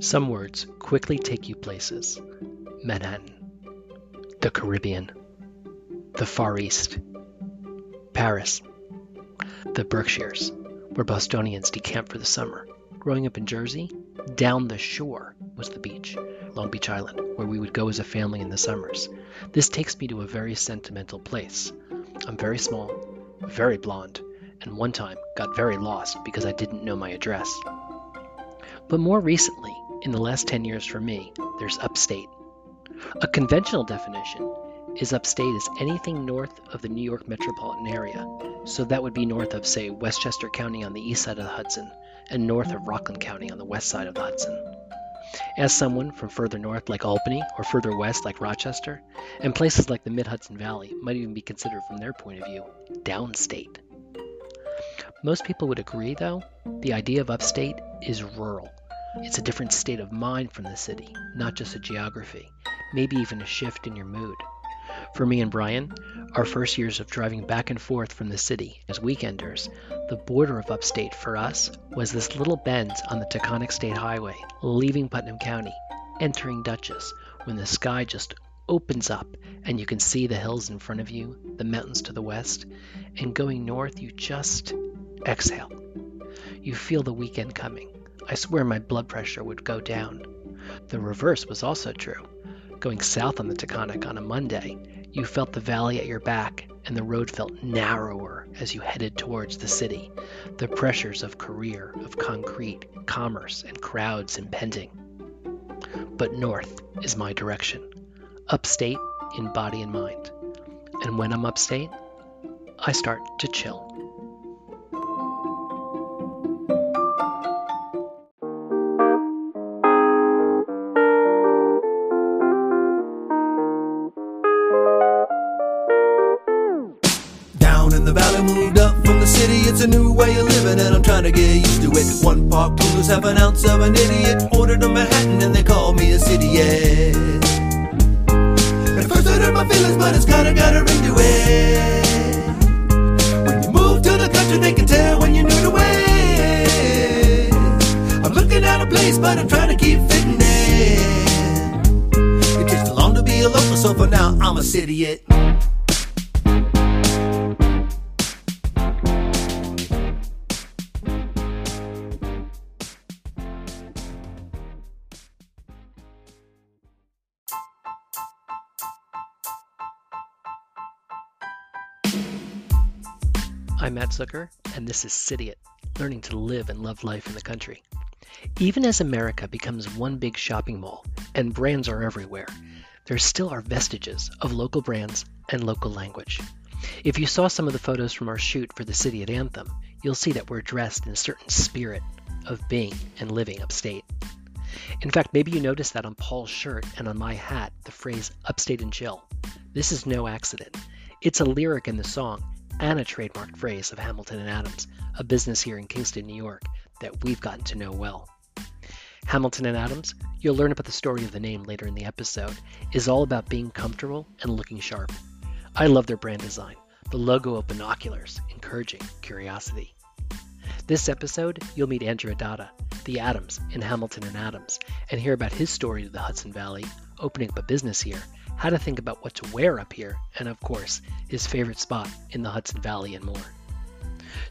Some words quickly take you places Manhattan, the Caribbean, the Far East, Paris, the Berkshires, where Bostonians decamp for the summer. Growing up in Jersey, down the shore was the beach, Long Beach Island, where we would go as a family in the summers. This takes me to a very sentimental place. I'm very small, very blonde, and one time got very lost because I didn't know my address. But more recently, in the last 10 years for me, there's upstate. A conventional definition is upstate is anything north of the New York metropolitan area. So that would be north of, say, Westchester County on the east side of the Hudson and north of Rockland County on the west side of the Hudson. As someone from further north like Albany or further west like Rochester, and places like the Mid Hudson Valley might even be considered from their point of view downstate. Most people would agree, though, the idea of upstate is rural. It's a different state of mind from the city, not just a geography, maybe even a shift in your mood. For me and Brian, our first years of driving back and forth from the city as weekenders, the border of upstate for us was this little bend on the Taconic State Highway, leaving Putnam County, entering Dutchess, when the sky just opens up and you can see the hills in front of you, the mountains to the west, and going north, you just exhale. You feel the weekend coming. I swear my blood pressure would go down. The reverse was also true. Going south on the Taconic on a Monday, you felt the valley at your back, and the road felt narrower as you headed towards the city, the pressures of career, of concrete, commerce, and crowds impending. But north is my direction, upstate in body and mind. And when I'm upstate, I start to chill. It's a new way of living and I'm trying to get used to it. One park pool is half an ounce of an idiot. Ordered a Manhattan and they call me a city, yeah. At first I hurt my feelings, but it's kinda got a ring to it. When you move to the country, they can tell when you're new to it. I'm looking at a place, but I'm trying to keep fitting in. It takes too long to be a local, so for now I'm a cidiot. I'm Zucker, and this is Cidiot, learning to live and love life in the country. Even as America becomes one big shopping mall and brands are everywhere, there still are vestiges of local brands and local language. If you saw some of the photos from our shoot for the Cidiot Anthem, you'll see that we're dressed in a certain spirit of being and living upstate. In fact, maybe you noticed that on Paul's shirt and on my hat, the phrase upstate and chill. This is no accident. It's a lyric in the song and a trademarked phrase of Hamilton and Adams, a business here in Kingston, New York, that we've gotten to know well. Hamilton and Adams, you'll learn about the story of the name later in the episode, is all about being comfortable and looking sharp. I love their brand design, the logo of binoculars, encouraging curiosity. This episode, you'll meet Andrew Adotta, the Adams in Hamilton and Adams, and hear about his story to the Hudson Valley, opening up a business here, how to think about what to wear up here, and of course, his favorite spot in the Hudson Valley and more.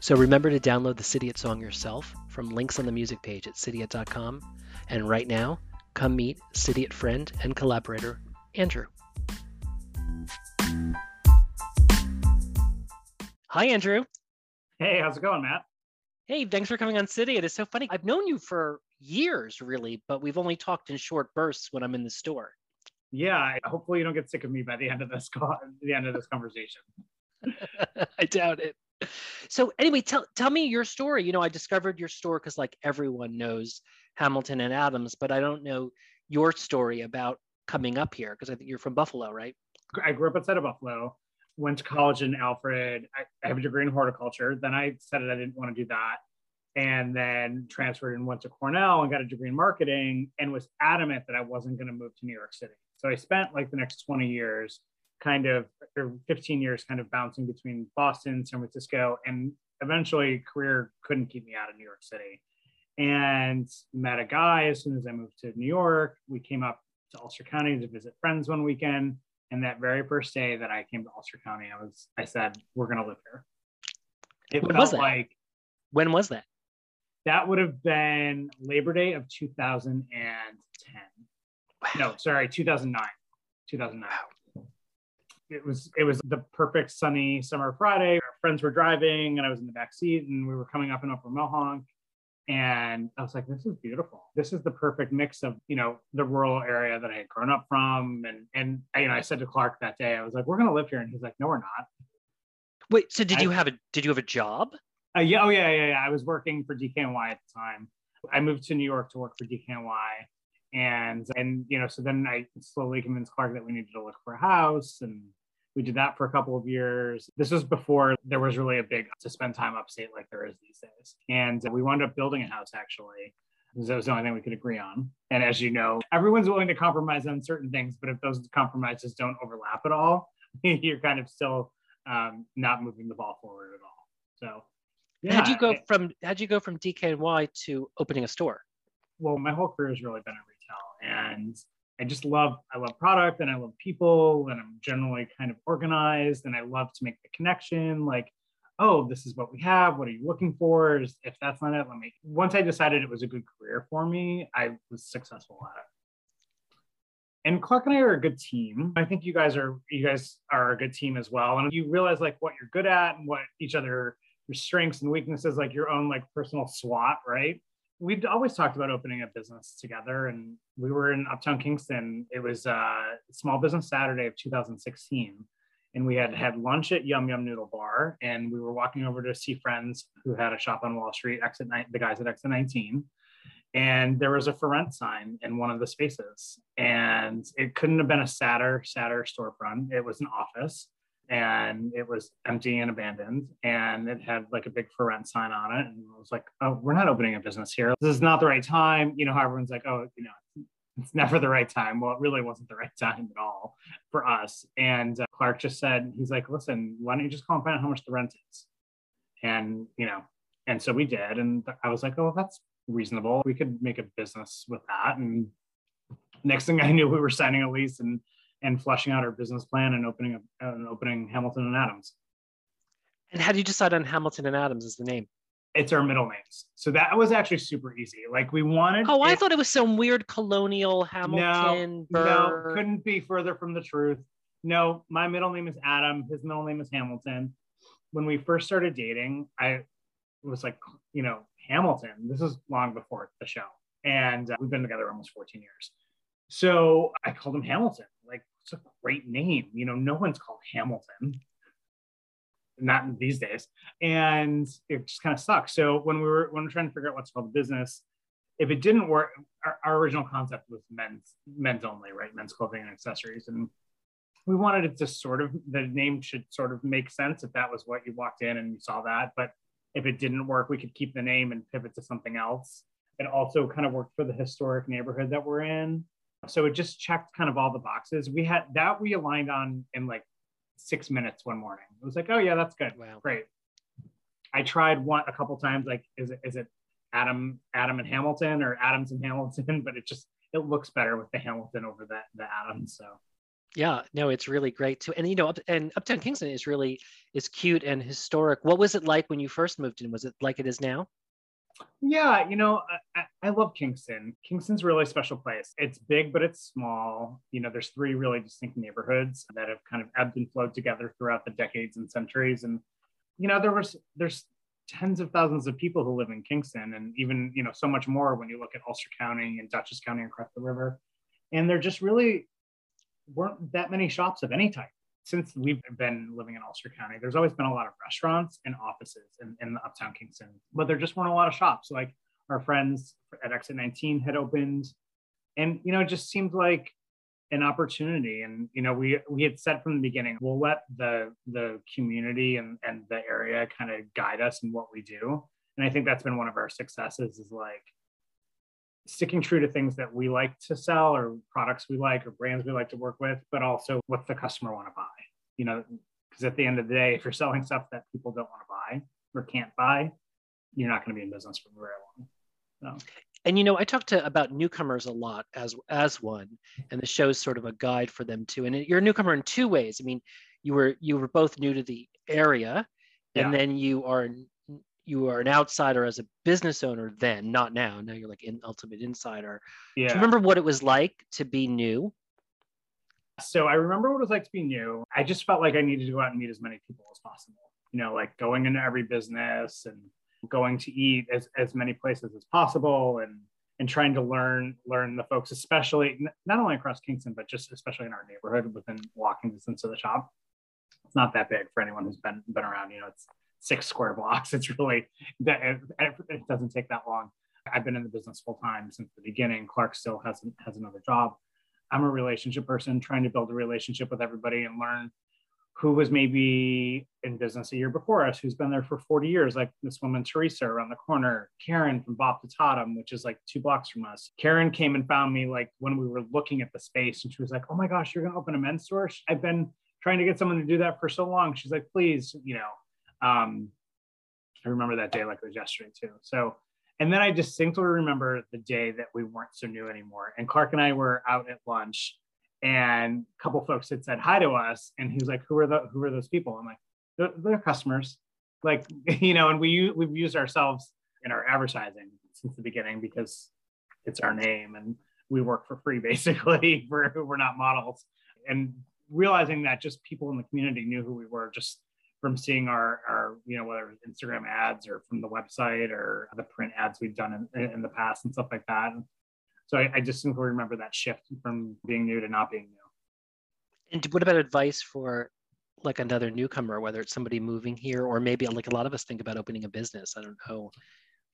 So remember to download the Cidiot song yourself from links on the music page at cidiot.com. And right now, come meet Cidiot friend and collaborator, Andrew. Hi, Andrew. Hey, how's it going, Matt? Hey, thanks for coming on City. It is so funny. I've known you for years, really, but we've only talked in short bursts when I'm in the store yeah, hopefully you don't get sick of me by the end of this call, the end of this conversation. I doubt it. So anyway, tell tell me your story. You know, I discovered your store because like everyone knows Hamilton and Adams, but I don't know your story about coming up here because I think you're from Buffalo, right? I grew up outside of Buffalo, went to college in Alfred. I, I have a degree in horticulture. Then I decided I didn't want to do that and then transferred and went to Cornell and got a degree in marketing and was adamant that I wasn't going to move to New York City. So I spent like the next 20 years kind of or 15 years kind of bouncing between Boston, San Francisco, and eventually career couldn't keep me out of New York City. and met a guy as soon as I moved to New York. We came up to Ulster County to visit friends one weekend. And that very first day that I came to Ulster County, I was I said, we're gonna live here. It When felt was like When was that? that would have been Labor Day of 2010. No, sorry, 2009. 2009. It was it was the perfect sunny summer Friday. Our friends were driving, and I was in the back seat, and we were coming up and Upper Mohonk. And I was like, "This is beautiful. This is the perfect mix of you know the rural area that I had grown up from." And and you know, I said to Clark that day, I was like, "We're gonna live here," and he's like, "No, we're not." Wait, so did I- you have a did you have a job? Uh, yeah, oh yeah, yeah, yeah. I was working for DKNY at the time. I moved to New York to work for DKNY, and and you know, so then I slowly convinced Clark that we needed to look for a house, and we did that for a couple of years. This was before there was really a big to spend time upstate like there is these days, and we wound up building a house actually. because That was the only thing we could agree on. And as you know, everyone's willing to compromise on certain things, but if those compromises don't overlap at all, you're kind of still um, not moving the ball forward at all. So how'd you go from how'd you go from DKNY to opening a store? well, my whole career has really been retail, and I just love I love product and I love people, and I'm generally kind of organized, and I love to make the connection. Like, oh, this is what we have. What are you looking for? If that's not it, let me. Once I decided it was a good career for me, I was successful at it. And Clark and I are a good team. I think you guys are you guys are a good team as well. And you realize like what you're good at and what each other your strengths and weaknesses, like your own like personal SWOT right? We'd always talked about opening a business together and we were in uptown kingston. It was uh small business saturday of 2016 and we had had lunch at yum yum noodle bar and we were walking over to see friends who had a shop on wall street exit nine the guys at exit 19 and there was a for rent sign in one of the spaces and it couldn't have been a sadder sadder storefront. It was an office and it was empty and abandoned and it had like a big for rent sign on it and I was like oh we're not opening a business here. This is not the right time. You know how everyone's like oh you know it's never the right time. Well it really wasn't the right time at all for us. And uh, clark just said he's like listen why don't you just call and find out how much the rent is? And you know and so we did and i was like oh that's reasonable. We could make a business with that. And next thing i knew we were signing a lease and and fleshing out our business plan and opening and opening Hamilton and Adams. And how did you decide on Hamilton and Adams as the name? It's our middle names, so that was actually super easy. Like we wanted. Oh, I it- thought it was some weird colonial Hamilton. no, Burr. couldn't be further from the truth. No, my middle name is Adam. His middle name is Hamilton. When we first started dating, I was like, you know, Hamilton. This is long before the show, and uh, we've been together almost 14 years. So I called him Hamilton. It's a great name. You know, no one's called Hamilton. Not these days. And it just kind of sucks. So when we were when we we're trying to figure out what's called business, if it didn't work, our, our original concept was men's men's only, right? Men's clothing and accessories. And we wanted it to sort of the name should sort of make sense if that was what you walked in and you saw that. But if it didn't work, we could keep the name and pivot to something else. It also kind of worked for the historic neighborhood that we're in. So it just checked kind of all the boxes. We had that we aligned on in like six minutes one morning. It was like, oh yeah, that's good. Wow. Great. I tried one a couple times, like, is it is it Adam, Adam and Hamilton or Adams and Hamilton? But it just it looks better with the Hamilton over the the Adams. So Yeah, no, it's really great too. And you know, up, and Uptown Kingston is really is cute and historic. What was it like when you first moved in? Was it like it is now? Yeah, you know, I, I- love Kingston. Kingston's a really special place. It's big, but it's small. You know, there's three really distinct neighborhoods that have kind of ebbed and flowed together throughout the decades and centuries. And you know, there was there's tens of thousands of people who live in Kingston, and even you know so much more when you look at Ulster County and Dutchess County across the river. And there just really weren't that many shops of any type since we've been living in Ulster County, there's always been a lot of restaurants and offices in, in the uptown Kingston, but there just weren't a lot of shops. Like our friends at Exit 19 had opened, and you know, it just seemed like an opportunity. And you know, we we had said from the beginning, we'll let the the community and, and the area kind of guide us in what we do. And I think that's been one of our successes is like sticking true to things that we like to sell or products we like or brands we like to work with, but also what the customer want to buy. You know, because at the end of the day, if you're selling stuff that people don't want to buy or can't buy, you're not going to be in business for very long. So. And you know, I talk to about newcomers a lot as as one, and the show's sort of a guide for them too. And you're a newcomer in two ways. I mean, you were you were both new to the area, and Yeah. then you are you are an outsider as a business owner. Then, not now. Now you're like an ultimate insider. Do Yeah. you remember what it was like to be new? So I remember what it was like to be new. I just felt like I needed to go out and meet as many people as possible. You know, like going into every business and going to eat as, as many places as possible and and trying to learn learn the folks, especially not only across Kingston, but just especially in our neighborhood within walking distance of the shop. It's not that big for anyone who's been been around. You know, it's six square blocks. It's really that it, it doesn't take that long. I've been in the business full time since the beginning. Clark still has has another job. I'm a relationship person trying to build a relationship with everybody and learn who was maybe in business a year before us, who's been there for 40 years, like this woman, Teresa, around the corner, Karen from Bop to Totem, which is like two blocks from us. Karen came and found me like when we were looking at the space and she was like, Oh my gosh, you're going to open a men's store? I've been trying to get someone to do that for so long. She's like, Please, you know, um, I remember that day like it was yesterday too. So, and then I distinctly remember the day that we weren't so new anymore. And Clark and I were out at lunch, and a couple folks had said hi to us, and he was like, "Who are the Who are those people?" I'm like, "They're, they're customers." Like you know, and we we've used ourselves in our advertising since the beginning because it's our name and we work for free basically. we're we're not models, and realizing that just people in the community knew who we were just from seeing our, our you know whether it was instagram ads or from the website or the print ads we've done in, in the past and stuff like that so I, I just simply remember that shift from being new to not being new And what about advice for like another newcomer, whether it's somebody moving here or maybe like a lot of us think about opening a business? I don't know.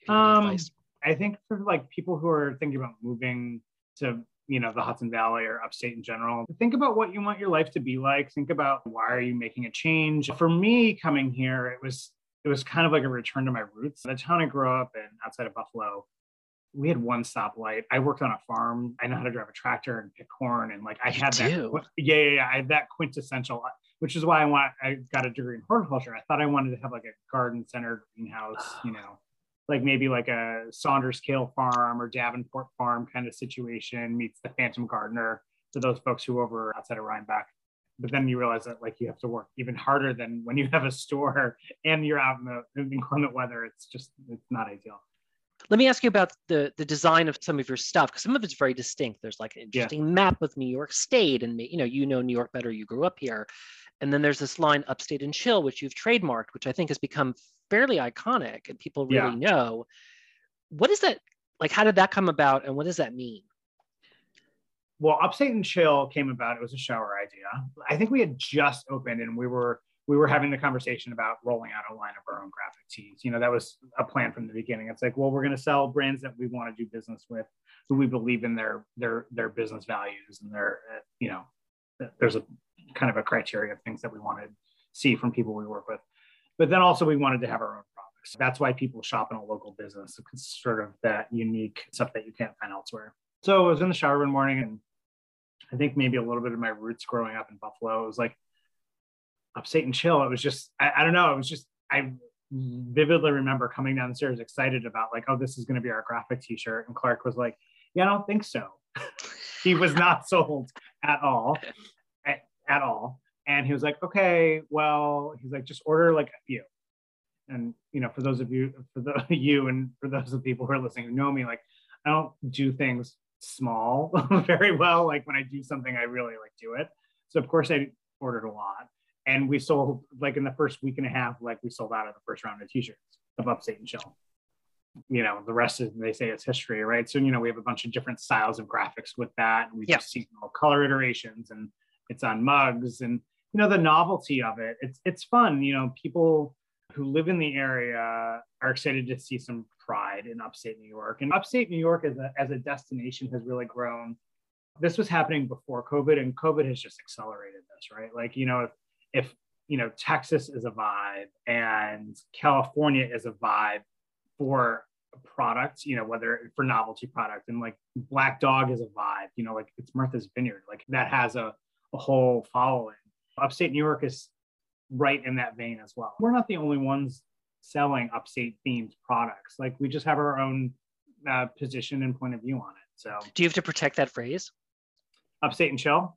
if you have any Um, i think for like people who are thinking about moving to you know the hudson valley or upstate in general think about what you want your life to be like think about why are you making a change for me coming here it was it was kind of like a return to my roots the town i grew up in outside of buffalo we had one stoplight. I worked on a farm. I know how to drive a tractor and pick corn, and like I You had that. Yeah, yeah, yeah. I had that quintessential, which is why I want. I got a degree in horticulture. I thought I wanted to have like a garden center greenhouse, you know, like maybe like a Saunderskill farm or Davenport farm kind of situation meets the Phantom Gardener for those folks who over outside of Rhinebeck. But then you realize that like you have to work even harder than when you have a store and you're out in the inclement weather. It's just it's not ideal. Let me ask you about the the design of some of your stuff because some of it's very distinct. There's like an interesting map of New York State, and you know you know New York better. You grew up here, and then there's this line "Upstate and Chill," which you've trademarked, which I think has become fairly iconic, and people really know. What is that like? How did that come about, and what does that mean? well upstate and chill came about it was a shower idea i think we had just opened and we were we were having the conversation about rolling out a line of our own graphic tees you know that was a plan from the beginning it's like well we're going to sell brands that we want to do business with who we believe in their their their business values and their uh, you know there's a kind of a criteria of things that we want to see from people we work with but then also we wanted to have our own products that's why people shop in a local business it's sort of that unique stuff that you can't find elsewhere so I was in the shower one morning and I think maybe a little bit of my roots growing up in Buffalo. It was like upstate and chill. It was just, I, I don't know. It was just, I vividly remember coming downstairs excited about like, oh, this is going to be our graphic t-shirt. And Clark was like, yeah, I don't think so. he was not sold at all, at, all. And he was like, okay, well, he's like, just order like a few. And, you know, for those of you, for the, you and for those of the people who are listening who know me, like, I don't do things small very well. Like when I do something, I really like do it. So of course I ordered a lot. And we sold like in the first week and a half, like we sold out of the first round of t-shirts of upstate and chill. You know, the rest is they say it's history, right? So you know, we have a bunch of different styles of graphics with that. And we Yeah. just see color iterations and it's on mugs and you know the novelty of it. It's it's fun. You know, people who live in the area are excited to see some pride in upstate New York. And upstate New York as a, as a destination has really grown. This was happening before COVID, and COVID has just accelerated this, right? Like, you know, if, if you know, Texas is a vibe and California is a vibe for products, you know, whether for novelty product and like Black Dog is a vibe, you know, like it's Martha's Vineyard, like that has a, a whole following. Upstate New York is right in that vein as well. We're not the only ones selling upstate themed products. Like we just have our own uh, position and point of view on it. So, do you have to protect that phrase? Upstate and chill.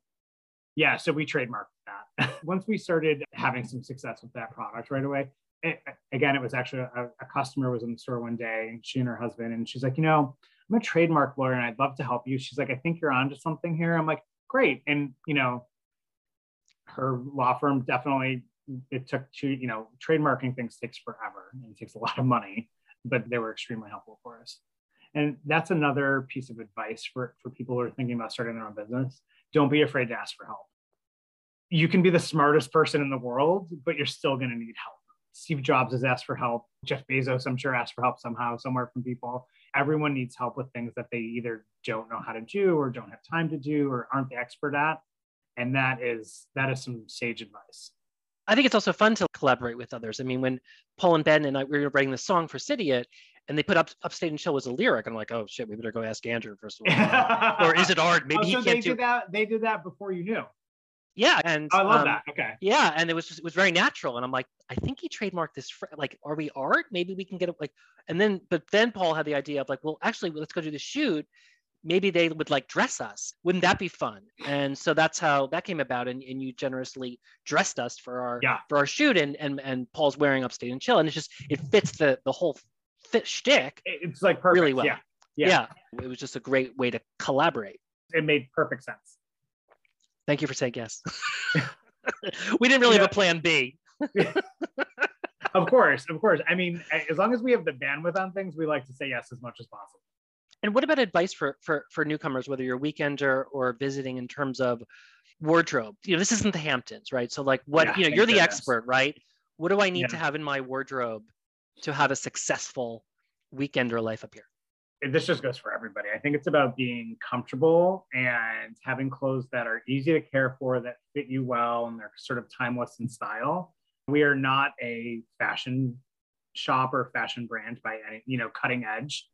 Yeah, so we trademarked that. Once we started having some success with that product right away, it, again, it was actually a, a, customer was in the store one day, and she and her husband, and she's like, you know, I'm a trademark lawyer, and I'd love to help you. She's like, I think you're onto something here. I'm like, great, and you know, her law firm definitely it took two, you know, trademarking things takes forever and it takes a lot of money, but they were extremely helpful for us. And that's another piece of advice for, for people who are thinking about starting their own business. Don't be afraid to ask for help. You can be the smartest person in the world, but you're still going to need help. Steve Jobs has asked for help. Jeff Bezos, I'm sure, asked for help somehow, somewhere from people. Everyone needs help with things that they either don't know how to do or don't have time to do or aren't the expert at. And that is that is some sage advice. I think it's also fun to collaborate with others. I mean, when Paul and Ben and I we were writing the song for Cidiot and they put up Upstate and Chill as a lyric. I'm like, oh shit, we better go ask Andrew first of all. or is it art? Maybe oh, he can't they do that. They did that before you knew. Yeah, and I love um, that. Okay. Yeah, and it was just, it was very natural, and I'm like, I think he trademarked this. For, like, are we art? Maybe we can get it. Like, and then, but then Paul had the idea of like, well, actually, let's go do the shoot. Maybe they would like dress us. Wouldn't that be fun? And so that's how that came about. And, and you generously dressed us for our yeah. for our shoot, and and and Paul's wearing upstate and chill, and it's just it fits the the whole fit shtick. It's like perfect. really well. Yeah. yeah. yeah, It was just a great way to collaborate. It made perfect sense. Thank you for saying yes. we didn't really yeah. have a plan B. of course, of course. I mean, as long as we have the bandwidth on things, we like to say yes as much as possible. And what about advice for for for newcomers, whether you're a weekender or visiting, in terms of wardrobe? You know, this isn't the Hamptons, right? So, like, what yeah, you know, you're the expert, right? What do I need yeah. to have in my wardrobe to have a successful weekender life up here? this just goes for everybody. I think it's about being comfortable and having clothes that are easy to care for, that fit you well, and they're sort of timeless in style. We are not a fashion shop or fashion brand by any, you know, cutting edge.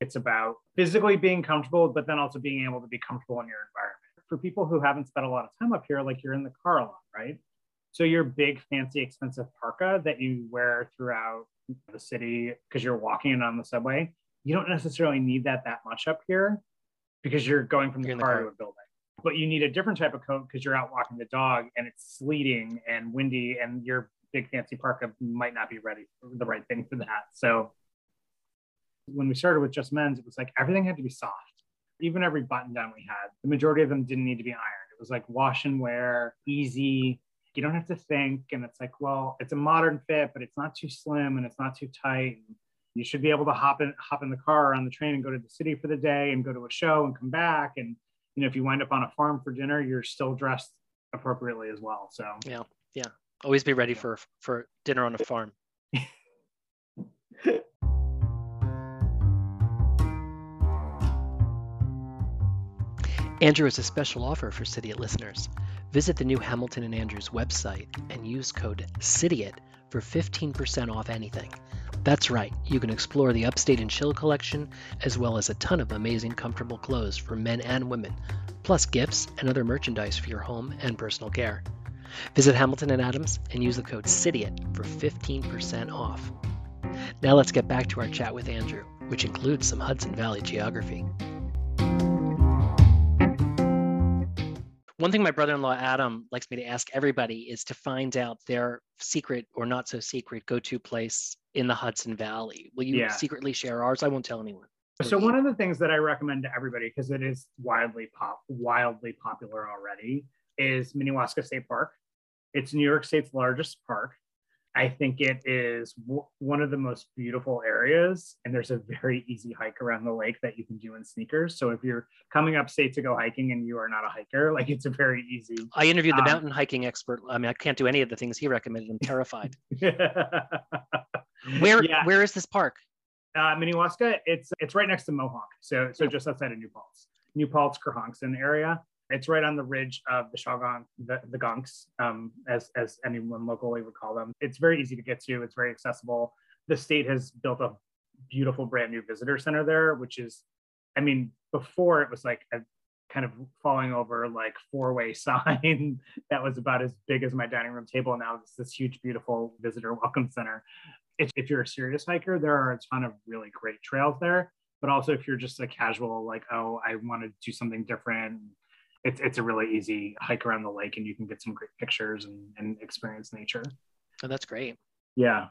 It's about physically being comfortable, but then also being able to be comfortable in your environment. For people who haven't spent a lot of time up here, like you're in the car a lot, right? So your big, fancy, expensive parka that you wear throughout the city because you're walking it on the subway, you don't necessarily need that that much up here because you're going from the car, the car, to a building. But you need a different type of coat because you're out walking the dog and it's sleeting and windy, and your big fancy parka might not be ready for the right thing for that. So when we started with just men's, it was like everything had to be soft. Even every button down we had, the majority of them didn't need to be ironed. It was like wash and wear, easy. You don't have to think. And it's like, well, it's a modern fit, but it's not too slim and it's not too tight. And you should be able to hop in hop in the car or on the train and go to the city for the day and go to a show and come back and you know if you wind up on a farm for dinner you're still dressed appropriately as well so yeah yeah always be ready for for dinner on a farm Andrew has a special offer for Cidiot listeners. Visit the new Hamilton and Andrews website and use code CIDIOT for 15% off anything. That's right, you can explore the Upstate and Chill collection, as well as a ton of amazing comfortable clothes for men and women, plus gifts and other merchandise for your home and personal care. Visit Hamilton and Adams and use the code CIDIOT for 15% off. Now let's get back to our chat with Andrew, which includes some Hudson Valley geography. One thing my brother-in-law Adam likes me to ask everybody is to find out their secret or not so secret go-to place in the Hudson Valley. Will you yeah. secretly share ours? I won't tell anyone. So one of the things that I recommend to everybody because it is wildly pop wildly popular already is Minnewaska State Park. It's New York State's largest park. I think it is w- one of the most beautiful areas, and there's a very easy hike around the lake that you can do in sneakers. So if you're coming upstate to go hiking and you are not a hiker, like it's a very easy. I interviewed the um, mountain hiking expert. I mean, I can't do any of the things he recommended. I'm terrified. where yeah. Where is this park? Uh, Minnewaska. It's it's right next to Mohonk, so so just outside of New Paltz, New Paltz, Kerhonkson area. It's right on the ridge of the Shawangunk, the, the Gunks, um, as, as anyone locally would call them. It's very easy to get to. It's very accessible. The state has built a beautiful brand new visitor center there, which is, I mean, before it was like a kind of falling over like four-way sign that was about as big as my dining room table. Now it's this huge, beautiful visitor welcome center. If, if you're a serious hiker, there are a ton of really great trails there but also if you're just a casual, like, oh, I want to do something different, it's it's a really easy hike around the lake, and you can get some great pictures and, and experience nature. Oh, that's great. Yeah,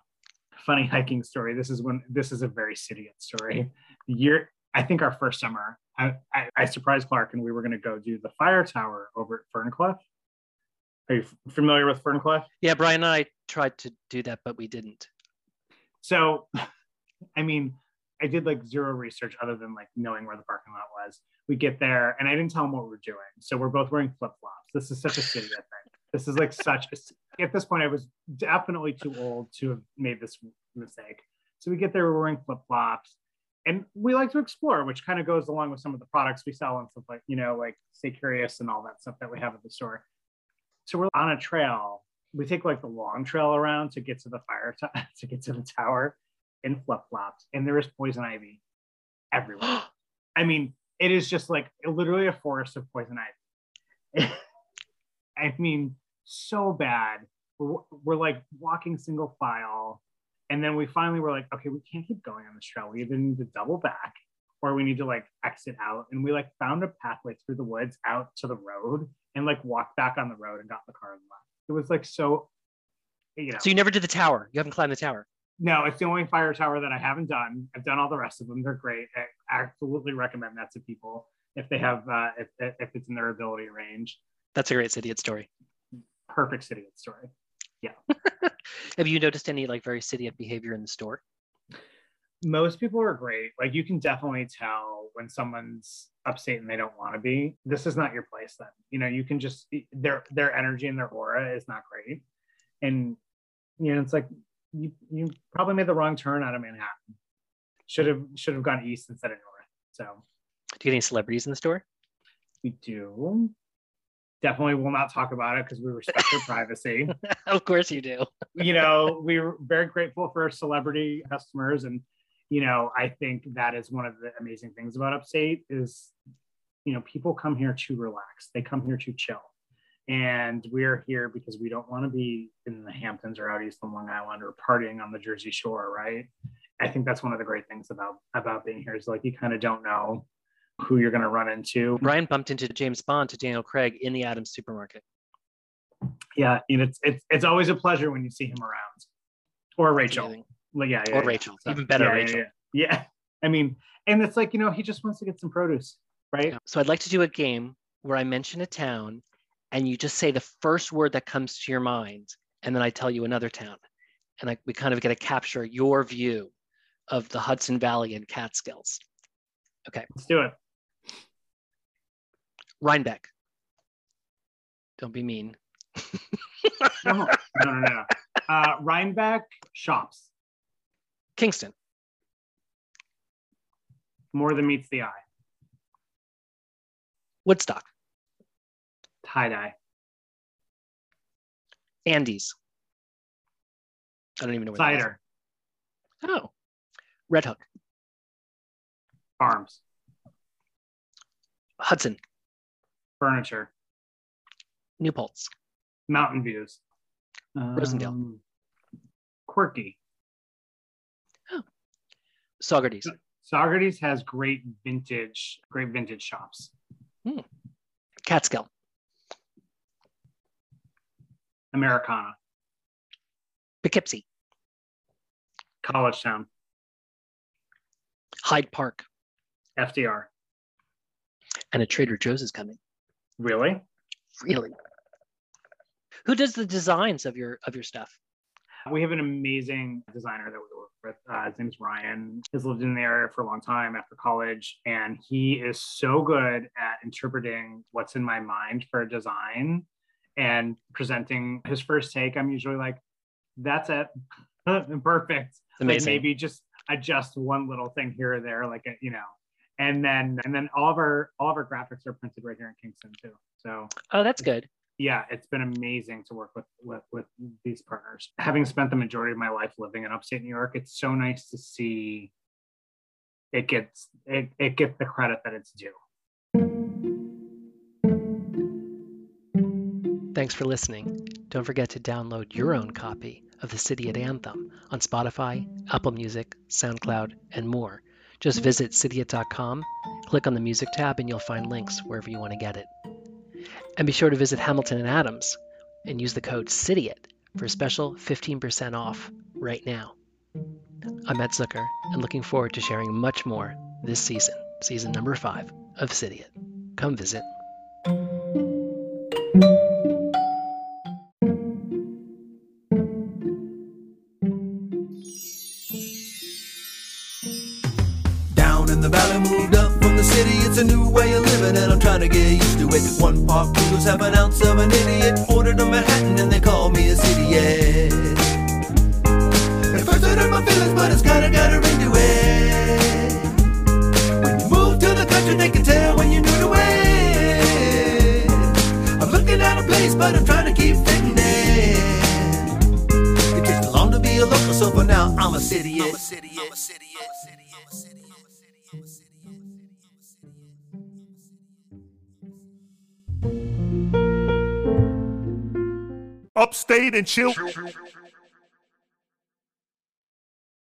funny hiking story. This is when this is a very city story. The year I think our first summer, I, I, I surprised Clark, and we were going to go do the fire tower over at Ferncliff. Are you f- familiar with Ferncliff? Yeah, Brian and I tried to do that, but we didn't. So, I mean, I did like zero research other than like knowing where the parking lot was. We get there, and I didn't tell him what we are doing. So we're both wearing flip flops. This is such a city thing. This is like such. A, at this point, I was definitely too old to have made this mistake. So we get there, we're wearing flip flops, and we like to explore, which kind of goes along with some of the products we sell and stuff like you know, like Stay Curious and all that stuff that we have at the store. So we're on a trail. We take like the long trail around to get to the fire to get to the tower in flip flops, and there is poison ivy everywhere. I mean, it is just like literally a forest of poison ivy. I mean, so bad. We're, we're like walking single file, and then we finally were like, okay, we can't keep going on this trail. We either need to double back or we need to like exit out. And we like found a pathway through the woods out to the road and like walked back on the road and got in the car and left. It was like so, you know. So you never did the tower. You haven't climbed the tower. No, it's the only fire tower that I haven't done. I've done all the rest of them. They're great. I absolutely recommend that to people if they have uh, if if it's in their ability range. That's a great cidiot story. Perfect cidiot story. Yeah. have you noticed any like very city of behavior in the store? Most people are great. Like you can definitely tell when someone's upstate and they don't want to be. This is not your place. Then you know you can just their their energy and their aura is not great, and you know it's like you you probably made the wrong turn out of Manhattan. Should have should have gone east instead of north. So, do you get any celebrities in the store? We do. Definitely will not talk about it because we respect their privacy. of course you do. you know, we're very grateful for celebrity customers, and you know, I think that is one of the amazing things about Upstate is, you know, people come here to relax. They come here to chill and we're here because we don't want to be in the Hamptons or out east on Long Island or partying on the Jersey Shore, right? I think that's one of the great things about about being here is like you kind of don't know who you're going to run into. Brian bumped into James Bond to Daniel Craig in the Adams supermarket. Yeah, and it's it's it's always a pleasure when you see him around, or Rachel. Well, yeah, yeah, or yeah. Rachel, so, even better, yeah, Rachel. Yeah, yeah, I mean, and it's like you know he just wants to get some produce, right? So I'd like to do a game where I mention a town and you just say the first word that comes to your mind, and then I tell you another town. And I, we kind of get to capture your view of the Hudson Valley and Catskills. Okay. Let's do it. Rhinebeck. Don't be mean. no, no, no, no. Uh, Rhinebeck shops. Kingston. More than meets the eye. Woodstock. Tie dye. Andes. I don't even know what Cider. Oh. Red Hook. Farms. Hudson. Furniture. New Paltz. Mountain views. Rosendale. Um, quirky. Saugerties. Saugerties has great vintage, great vintage shops. Hmm. Catskill. Americana. Poughkeepsie. College Town. Hyde Park. FDR. And a Trader Joe's is coming. Really? Really? Who does the designs of your of your stuff? We have an amazing designer that we work with. Uh, his name's Ryan. He's lived in the area for a long time after college, and he is so good at interpreting what's in my mind for a design and presenting his first take. I'm usually like, "That's it, perfect." Like maybe just adjust one little thing here or there, like you know, and then and then all of our all of our graphics are printed right here in Kingston too. So Oh, that's good. yeah, it's been amazing to work with, with with these partners. Having spent the majority of my life living in upstate New York, it's so nice to see it gets it, it gets the credit that it's due. Thanks for listening. Don't forget to download your own copy of The Cidiot Anthem on Spotify, Apple Music, SoundCloud, and more. Just visit cidiot.com, click on the music tab, and you'll find links wherever you want to get it. And be sure to visit Hamilton and Adams and use the code CIDIOT for a special 15% off right now. I'm Matt Zucker and looking forward to sharing much more this season, season number five of Cidiot. Come visit. The valley, moved up from the city. It's a new way of living, and I'm trying to get used to it. One park noodles have an ounce of an idiot. Ordered a Manhattan, and they call me a city yeah. At first, it hurt my feelings, but it's kinda got a ring to it. When you move to the country, they can tell when you're new to it. I'm looking at a place, but I'm trying to keep fitting in. It takes too long to be a local, so for now, I'm a city I'm a city I'm a city upstate and chill.